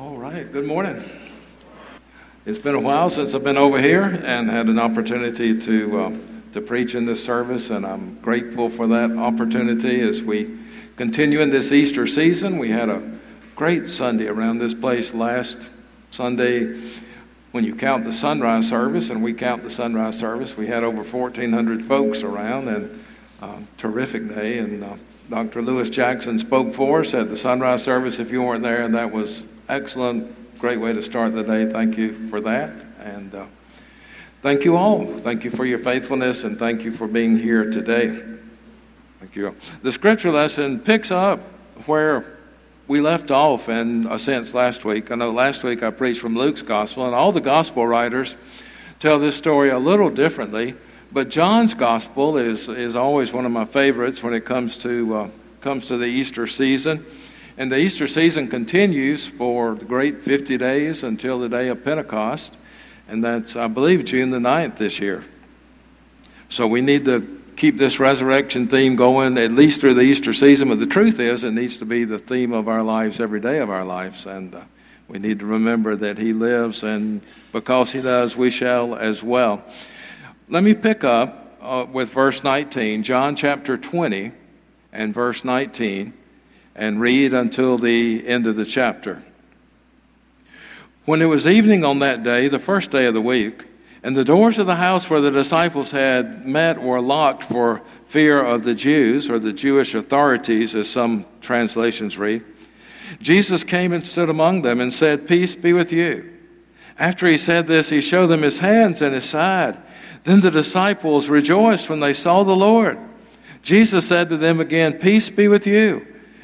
All right, good morning. It's been a while since I've been over here and had an opportunity to, uh, to preach in this service, and I'm grateful for that opportunity as we continue in this Easter season. We had a great Sunday around this place last Sunday. When you count the sunrise service, and we count the sunrise service, we had over 1,400 folks around, and uh, terrific day. And uh, Dr. Lewis Jackson spoke for us at the sunrise service. If you weren't there, that was excellent. Great way to start the day. Thank you for that. And uh, thank you all. Thank you for your faithfulness and thank you for being here today. Thank you. The scripture lesson picks up where we left off in a sense last week. I know last week I preached from Luke's gospel, and all the gospel writers tell this story a little differently. But John's gospel is, is always one of my favorites when it comes to, uh, comes to the Easter season. And the Easter season continues for the great 50 days until the day of Pentecost. And that's, I believe, June the 9th this year. So we need to keep this resurrection theme going at least through the Easter season. But the truth is, it needs to be the theme of our lives every day of our lives. And uh, we need to remember that He lives, and because He does, we shall as well. Let me pick up uh, with verse 19, John chapter 20 and verse 19, and read until the end of the chapter. When it was evening on that day, the first day of the week, and the doors of the house where the disciples had met were locked for fear of the Jews, or the Jewish authorities, as some translations read, Jesus came and stood among them and said, Peace be with you. After he said this, he showed them his hands and his side. Then the disciples rejoiced when they saw the Lord. Jesus said to them again, Peace be with you.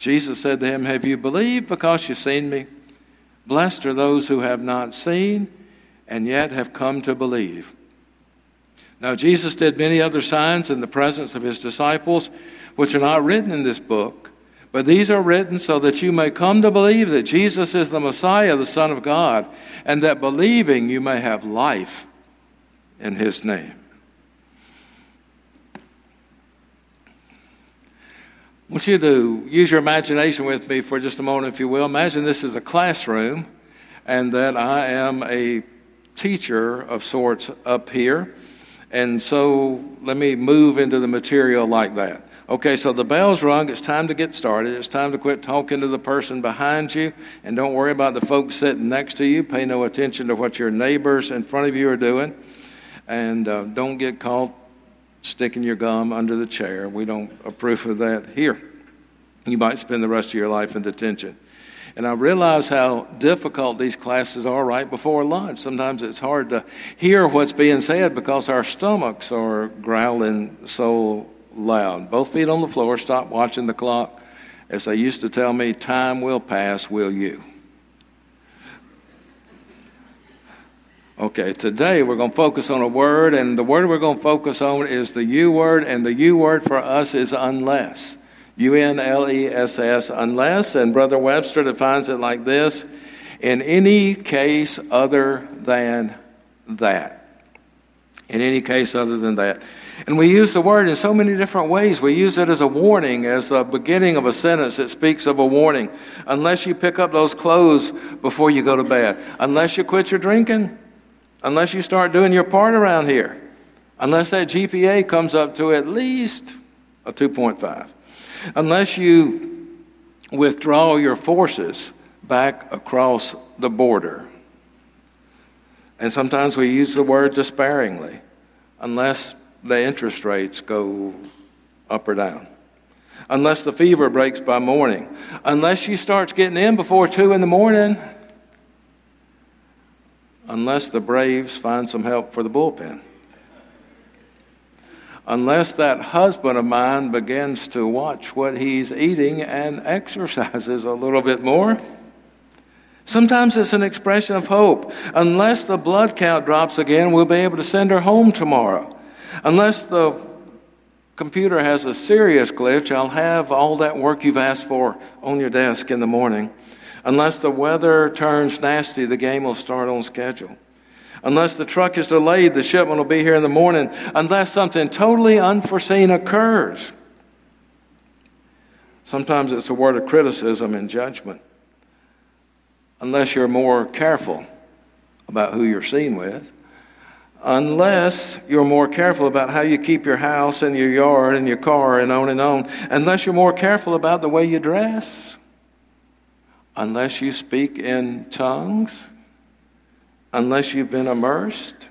Jesus said to him, Have you believed because you've seen me? Blessed are those who have not seen and yet have come to believe. Now, Jesus did many other signs in the presence of his disciples, which are not written in this book. But these are written so that you may come to believe that Jesus is the Messiah, the Son of God, and that believing you may have life in His name. I want you to use your imagination with me for just a moment, if you will. Imagine this is a classroom and that I am a teacher of sorts up here. And so let me move into the material like that. Okay, so the bell's rung. It's time to get started. It's time to quit talking to the person behind you. And don't worry about the folks sitting next to you. Pay no attention to what your neighbors in front of you are doing. And uh, don't get caught sticking your gum under the chair. We don't approve of that here. You might spend the rest of your life in detention. And I realize how difficult these classes are right before lunch. Sometimes it's hard to hear what's being said because our stomachs are growling so loud. Both feet on the floor, stop watching the clock. As they used to tell me, time will pass, will you? Okay, today we're going to focus on a word, and the word we're going to focus on is the U word, and the U word for us is unless. U N L E S S, unless, and Brother Webster defines it like this in any case other than that. In any case other than that. And we use the word in so many different ways. We use it as a warning, as a beginning of a sentence that speaks of a warning. Unless you pick up those clothes before you go to bed, unless you quit your drinking, unless you start doing your part around here, unless that GPA comes up to at least a 2.5, unless you withdraw your forces back across the border. And sometimes we use the word despairingly, unless the interest rates go up or down, unless the fever breaks by morning, unless she starts getting in before 2 in the morning, unless the Braves find some help for the bullpen unless that husband of mine begins to watch what he's eating and exercises a little bit more. Sometimes it's an expression of hope. Unless the blood count drops again, we'll be able to send her home tomorrow. Unless the computer has a serious glitch, I'll have all that work you've asked for on your desk in the morning. Unless the weather turns nasty, the game will start on schedule. Unless the truck is delayed, the shipment will be here in the morning, unless something totally unforeseen occurs. Sometimes it's a word of criticism and judgment. Unless you're more careful about who you're seen with, unless you're more careful about how you keep your house and your yard and your car and on and on, unless you're more careful about the way you dress, unless you speak in tongues unless you've been immersed,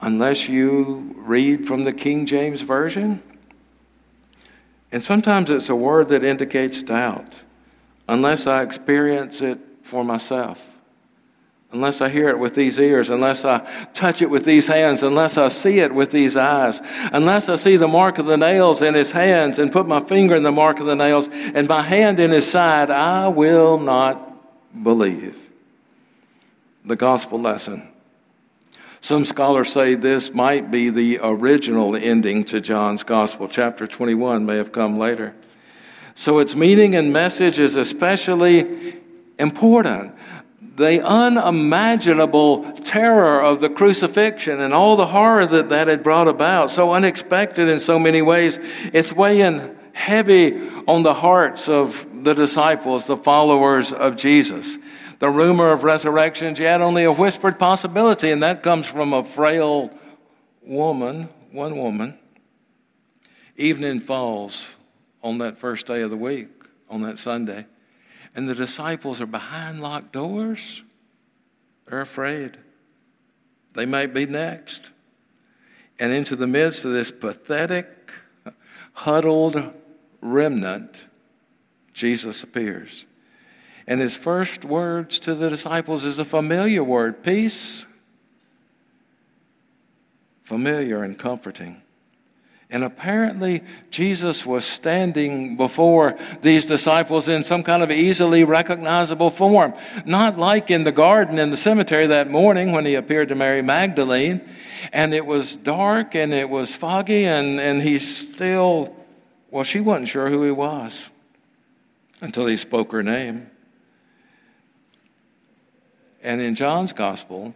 unless you read from the King James Version. And sometimes it's a word that indicates doubt, unless I experience it for myself, unless I hear it with these ears, unless I touch it with these hands, unless I see it with these eyes, unless I see the mark of the nails in his hands and put my finger in the mark of the nails and my hand in his side, I will not believe the gospel lesson. Some scholars say this might be the original ending to John's gospel. Chapter 21 may have come later. So its meaning and message is especially important. The unimaginable terror of the crucifixion and all the horror that that had brought about, so unexpected in so many ways, it's weighing heavy on the hearts of the disciples, the followers of Jesus. The rumor of resurrection is yet only a whispered possibility, and that comes from a frail woman, one woman. Evening falls on that first day of the week, on that Sunday, and the disciples are behind locked doors. They're afraid. They might be next. And into the midst of this pathetic, huddled remnant, Jesus appears. And his first words to the disciples is a familiar word peace. Familiar and comforting. And apparently, Jesus was standing before these disciples in some kind of easily recognizable form. Not like in the garden in the cemetery that morning when he appeared to Mary Magdalene. And it was dark and it was foggy, and, and he still, well, she wasn't sure who he was until he spoke her name. And in John's gospel,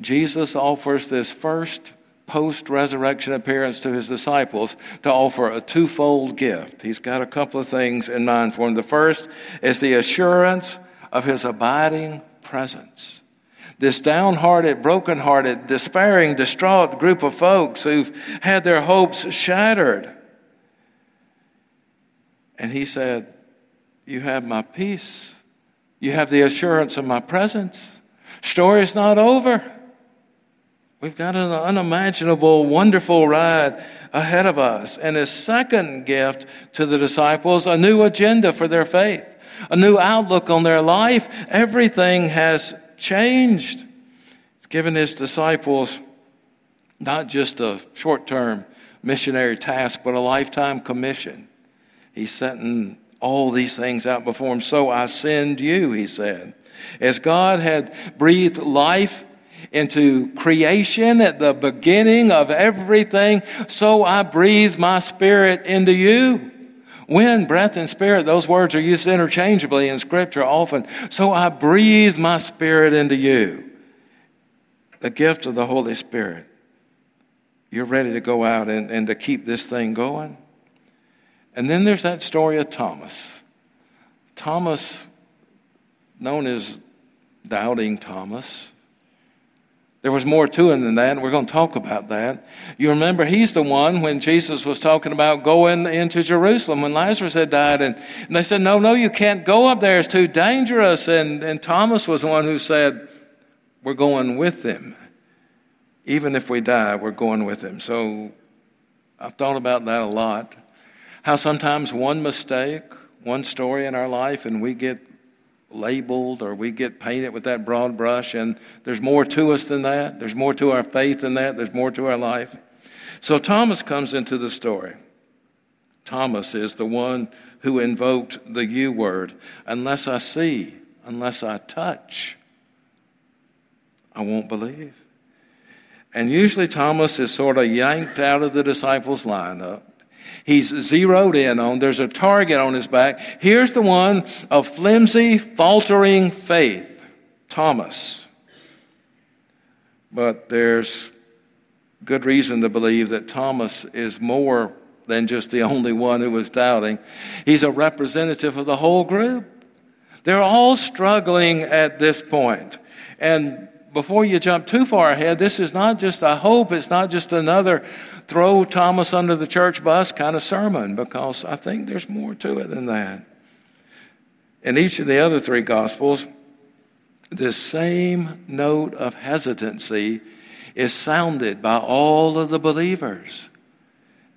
Jesus offers this first post resurrection appearance to his disciples to offer a twofold gift. He's got a couple of things in mind for them. The first is the assurance of his abiding presence. This downhearted, brokenhearted, despairing, distraught group of folks who've had their hopes shattered. And he said, You have my peace. You have the assurance of my presence. Story's not over. We've got an unimaginable, wonderful ride ahead of us. And his second gift to the disciples, a new agenda for their faith, a new outlook on their life. Everything has changed. He's given his disciples not just a short term missionary task, but a lifetime commission. He's setting all these things out before him. So I send you, he said. As God had breathed life into creation at the beginning of everything, so I breathe my spirit into you. Wind, breath, and spirit, those words are used interchangeably in Scripture often. So I breathe my spirit into you. The gift of the Holy Spirit. You're ready to go out and, and to keep this thing going. And then there's that story of Thomas. Thomas known as Doubting Thomas. There was more to him than that, and we're going to talk about that. You remember, he's the one when Jesus was talking about going into Jerusalem when Lazarus had died, and, and they said, No, no, you can't go up there, it's too dangerous. And, and Thomas was the one who said, we're going with him. Even if we die, we're going with him. So I've thought about that a lot. How sometimes one mistake, one story in our life, and we get labeled or we get painted with that broad brush, and there's more to us than that. There's more to our faith than that. There's more to our life. So Thomas comes into the story. Thomas is the one who invoked the U word unless I see, unless I touch, I won't believe. And usually Thomas is sort of yanked out of the disciples' lineup. He's zeroed in on, there's a target on his back. Here's the one of flimsy, faltering faith Thomas. But there's good reason to believe that Thomas is more than just the only one who was doubting. He's a representative of the whole group. They're all struggling at this point. And before you jump too far ahead, this is not just a hope, it's not just another throw Thomas under the church bus kind of sermon, because I think there's more to it than that. In each of the other three Gospels, this same note of hesitancy is sounded by all of the believers.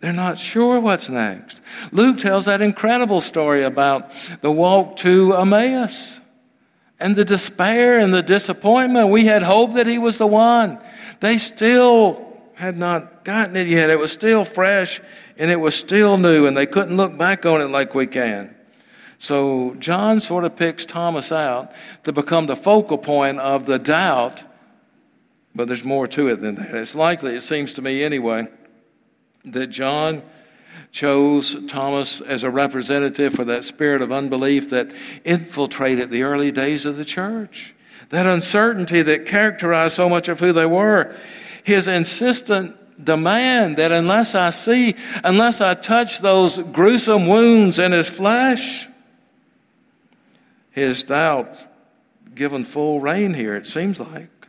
They're not sure what's next. Luke tells that incredible story about the walk to Emmaus and the despair and the disappointment. We had hoped that he was the one. They still had not gotten it yet. It was still fresh and it was still new, and they couldn't look back on it like we can. So John sort of picks Thomas out to become the focal point of the doubt, but there's more to it than that. It's likely, it seems to me anyway, that John chose Thomas as a representative for that spirit of unbelief that infiltrated the early days of the church. That uncertainty that characterized so much of who they were. His insistent demand that unless I see, unless I touch those gruesome wounds in his flesh, his doubts given full rein here, it seems like.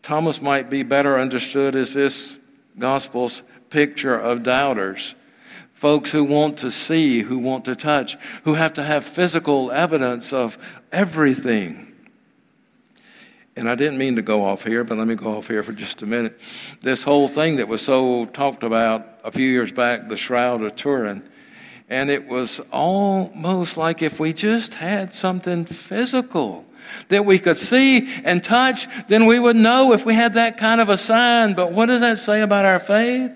Thomas might be better understood as this gospel's picture of doubters folks who want to see, who want to touch, who have to have physical evidence of everything. And I didn't mean to go off here, but let me go off here for just a minute. This whole thing that was so talked about a few years back, the Shroud of Turin, and it was almost like if we just had something physical that we could see and touch, then we would know if we had that kind of a sign. But what does that say about our faith?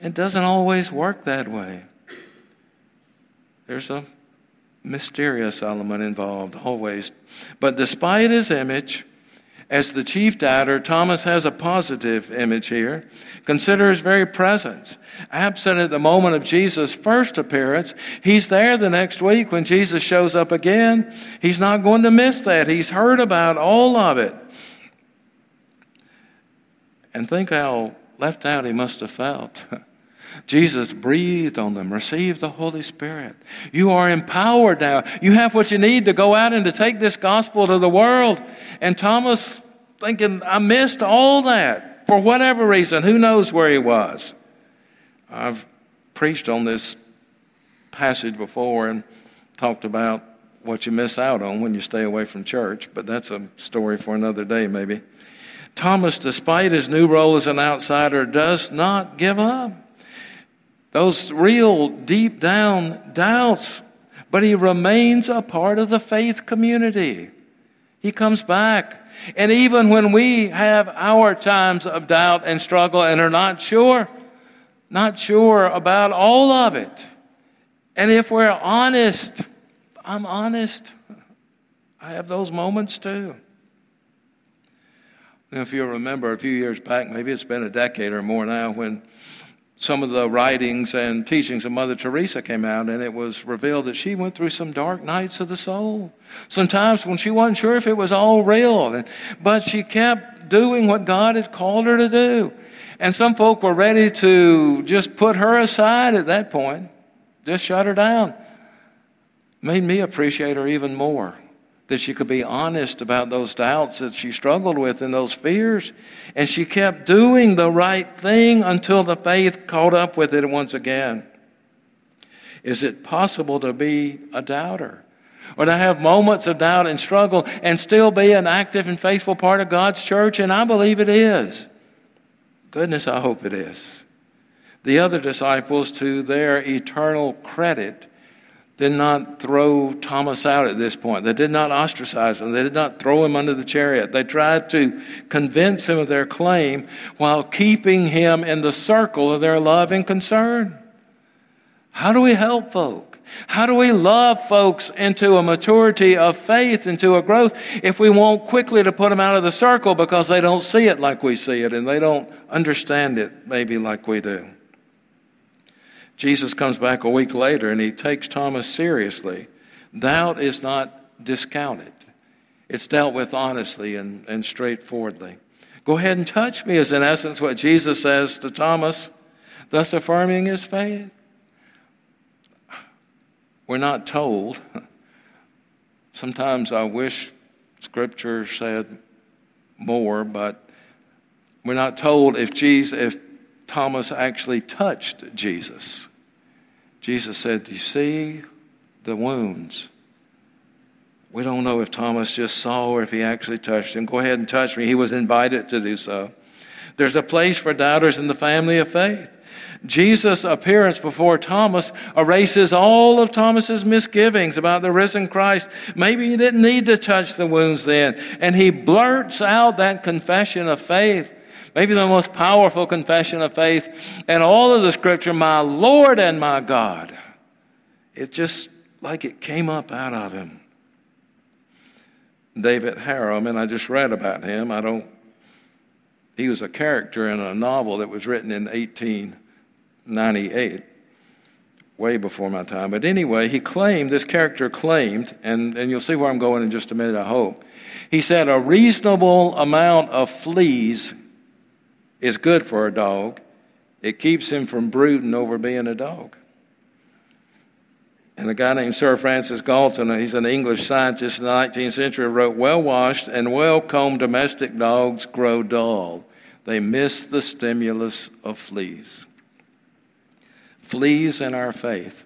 It doesn't always work that way. There's a mysterious element involved, always. But despite his image, as the chief doubter, Thomas has a positive image here. Consider his very presence. Absent at the moment of Jesus' first appearance, he's there the next week when Jesus shows up again. He's not going to miss that. He's heard about all of it. And think how left out he must have felt. Jesus breathed on them, received the Holy Spirit. You are empowered now. You have what you need to go out and to take this gospel to the world. And Thomas thinking, I missed all that for whatever reason. Who knows where he was? I've preached on this passage before and talked about what you miss out on when you stay away from church, but that's a story for another day, maybe. Thomas, despite his new role as an outsider, does not give up those real deep down doubts, but he remains a part of the faith community. He comes back. And even when we have our times of doubt and struggle and are not sure, not sure about all of it, and if we're honest, I'm honest, I have those moments too. If you remember a few years back, maybe it's been a decade or more now, when some of the writings and teachings of Mother Teresa came out, and it was revealed that she went through some dark nights of the soul. Sometimes when she wasn't sure if it was all real, but she kept doing what God had called her to do. And some folk were ready to just put her aside at that point, just shut her down. Made me appreciate her even more that she could be honest about those doubts that she struggled with and those fears. And she kept doing the right thing until the faith caught up with it once again. Is it possible to be a doubter? or to have moments of doubt and struggle and still be an active and faithful part of God's church? And I believe it is. Goodness, I hope it is. The other disciples, to their eternal credit, did not throw Thomas out at this point. They did not ostracize him. They did not throw him under the chariot. They tried to convince him of their claim while keeping him in the circle of their love and concern. How do we help folk? How do we love folks into a maturity of faith, into a growth, if we want quickly to put them out of the circle because they don't see it like we see it and they don't understand it maybe like we do? Jesus comes back a week later and he takes Thomas seriously. Doubt is not discounted, it's dealt with honestly and, and straightforwardly. Go ahead and touch me, is in essence what Jesus says to Thomas, thus affirming his faith. We're not told. Sometimes I wish Scripture said more, but we're not told if Jesus, if Thomas actually touched Jesus. Jesus said, Do you see the wounds? We don't know if Thomas just saw or if he actually touched him. Go ahead and touch me. He was invited to do so. There's a place for doubters in the family of faith. Jesus' appearance before Thomas erases all of Thomas's misgivings about the risen Christ. Maybe he didn't need to touch the wounds then. And he blurts out that confession of faith maybe the most powerful confession of faith in all of the scripture, my Lord and my God. It just like it came up out of him. David Harum, and I just read about him. I don't, he was a character in a novel that was written in 1898, way before my time. But anyway, he claimed, this character claimed, and, and you'll see where I'm going in just a minute, I hope. He said, a reasonable amount of fleas is good for a dog. It keeps him from brooding over being a dog. And a guy named Sir Francis Galton, uh, he's an English scientist in the 19th century, wrote Well washed and well combed domestic dogs grow dull. They miss the stimulus of fleas. Fleas in our faith.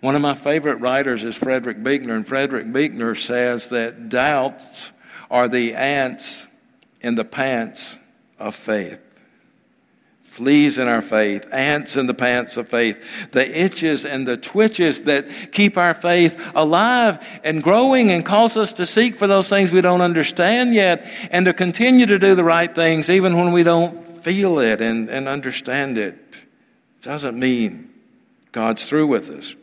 One of my favorite writers is Frederick Buechner, and Frederick Buechner says that doubts are the ants in the pants of faith fleas in our faith, ants in the pants of faith, the itches and the twitches that keep our faith alive and growing and cause us to seek for those things we don't understand yet and to continue to do the right things even when we don't feel it and, and understand it. Doesn't mean God's through with us.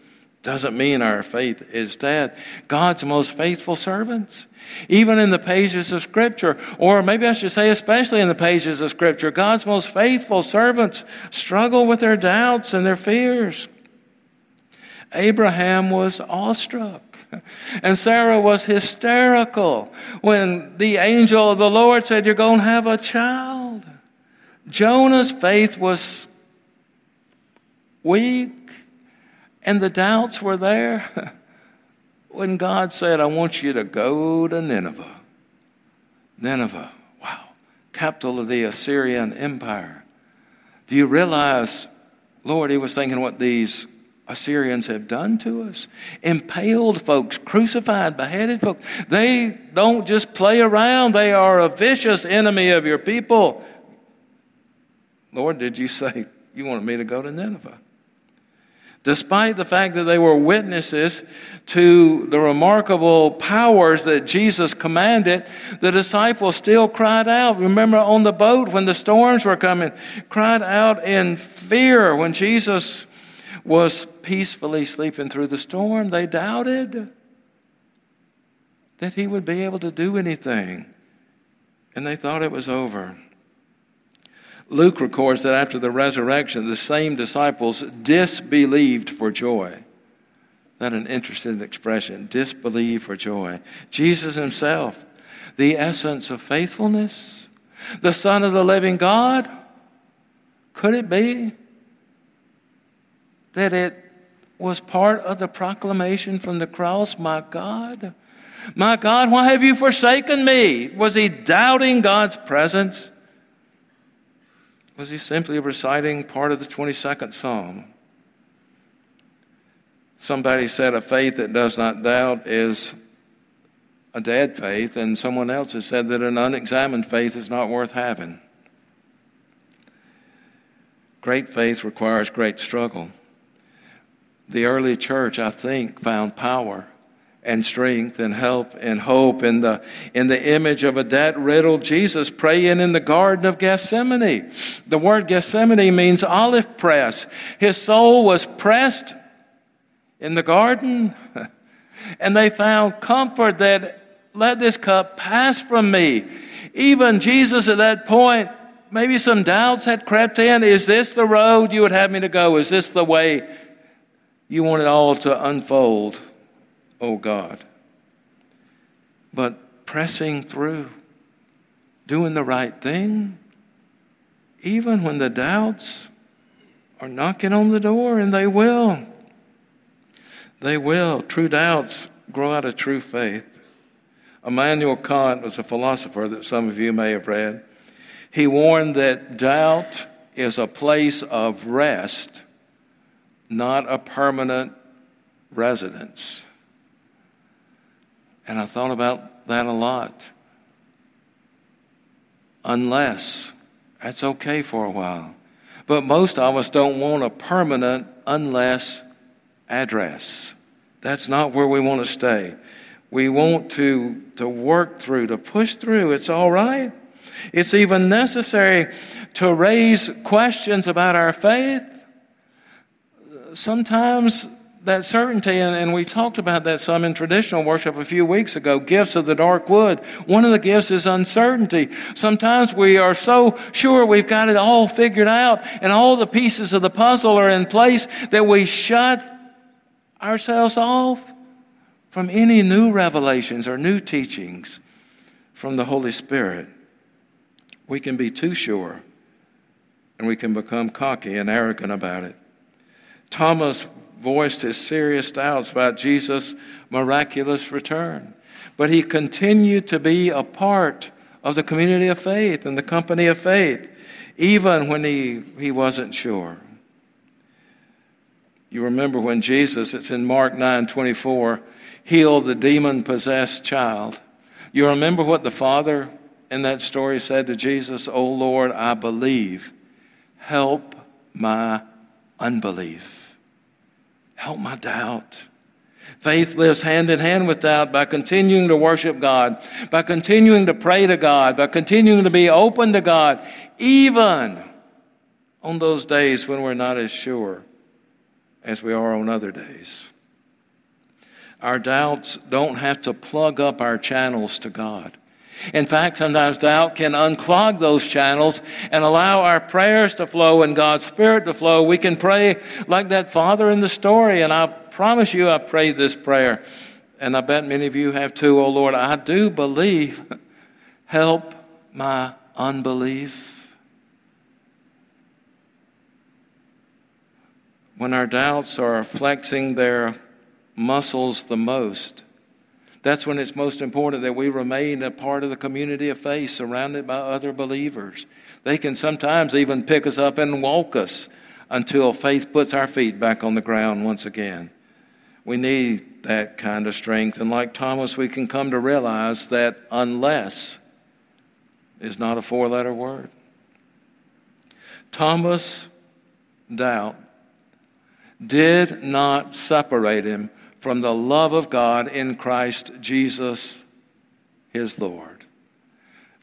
Doesn't mean our faith is dead. God's most faithful servants even in the pages of Scripture, or maybe I should say, especially in the pages of Scripture, God's most faithful servants struggle with their doubts and their fears. Abraham was awestruck. And Sarah was hysterical when the angel of the Lord said, You're going to have a child. Jonah's faith was weak, and the doubts were there. when God said, I want you to go to Nineveh. Nineveh, wow, capital of the Assyrian Empire. Do you realize, Lord, he was thinking what these Assyrians have done to us. Impaled folks, crucified, beheaded folks. They don't just play around, they are a vicious enemy of your people. Lord, did you say you wanted me to go to Nineveh? Despite the fact that they were witnesses to the remarkable powers that Jesus commanded, the disciples still cried out. Remember on the boat when the storms were coming, cried out in fear when Jesus was peacefully sleeping through the storm. They doubted that he would be able to do anything, and they thought it was over. Luke records that after the resurrection, the same disciples disbelieved for joy. That an interesting expression, disbelieve for joy. Jesus himself, the essence of faithfulness, the Son of the living God. Could it be that it was part of the proclamation from the cross, my God? My God, why have you forsaken me? Was he doubting God's presence? Was he simply reciting part of the 22nd Psalm? Somebody said a faith that does not doubt is a dead faith, and someone else has said that an unexamined faith is not worth having. Great faith requires great struggle. The early church, I think, found power and strength and help and hope in the, in the image of a debt riddled Jesus praying in the Garden of Gethsemane. The word Gethsemane means olive press. His soul was pressed in the garden, and they found comfort that let this cup pass from me. Even Jesus at that point, maybe some doubts had crept in. Is this the road you would have me to go? Is this the way you want it all to unfold? Oh God. But pressing through, doing the right thing, even when the doubts are knocking on the door, and they will. They will. True doubts grow out of true faith. Immanuel Kant was a philosopher that some of you may have read. He warned that doubt is a place of rest, not a permanent residence. And I thought about that a lot. Unless, that's okay for a while. But most of us don't want a permanent unless address. That's not where we want to stay. We want to, to work through, to push through. It's all right. It's even necessary to raise questions about our faith. Sometimes that certainty, and, and, we talked about that some in traditional worship a few weeks ago gifts of the dark wood. One of the gifts is uncertainty. Sometimes we are so sure we've got it all figured out and all the pieces of the puzzle are in place that we shut ourselves off from any new revelations or new teachings from the Holy Spirit. We can be too sure and we can become cocky and arrogant about it. Thomas voiced his serious doubts about Jesus' miraculous return. But he continued to be a part of the community of faith and the company of faith, even when he, he wasn't sure. You remember when Jesus, it's in Mark 9 24, healed the demon possessed child. You remember what the father in that story said to Jesus, Oh Lord, I believe. Help my unbelief. Help my doubt. Faith lives hand in hand with doubt by continuing to worship God, by continuing to pray to God, by continuing to be open to God, even on those days when we're not as sure as we are on other days. Our doubts don't have to plug up our channels to God. In fact, sometimes doubt can unclog those channels and allow our prayers to flow and God's Spirit to flow. We can pray like that father in the story, and I promise you, I prayed this prayer, and I bet many of you have too. Oh Lord, I do believe. Help my unbelief. When our doubts are flexing their muscles the most, that's when it's most important that we remain a part of the community of faith, surrounded by other believers. They can sometimes even pick us up and walk us until faith puts our feet back on the ground once again. We need that kind of strength. And like Thomas, we can come to realize that unless is not a four letter word. Thomas' doubt did not separate him from the love of God in Christ Jesus, his Lord.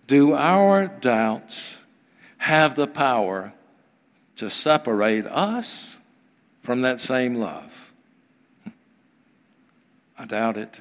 Do our doubts have the power to separate us from that same love? I doubt it.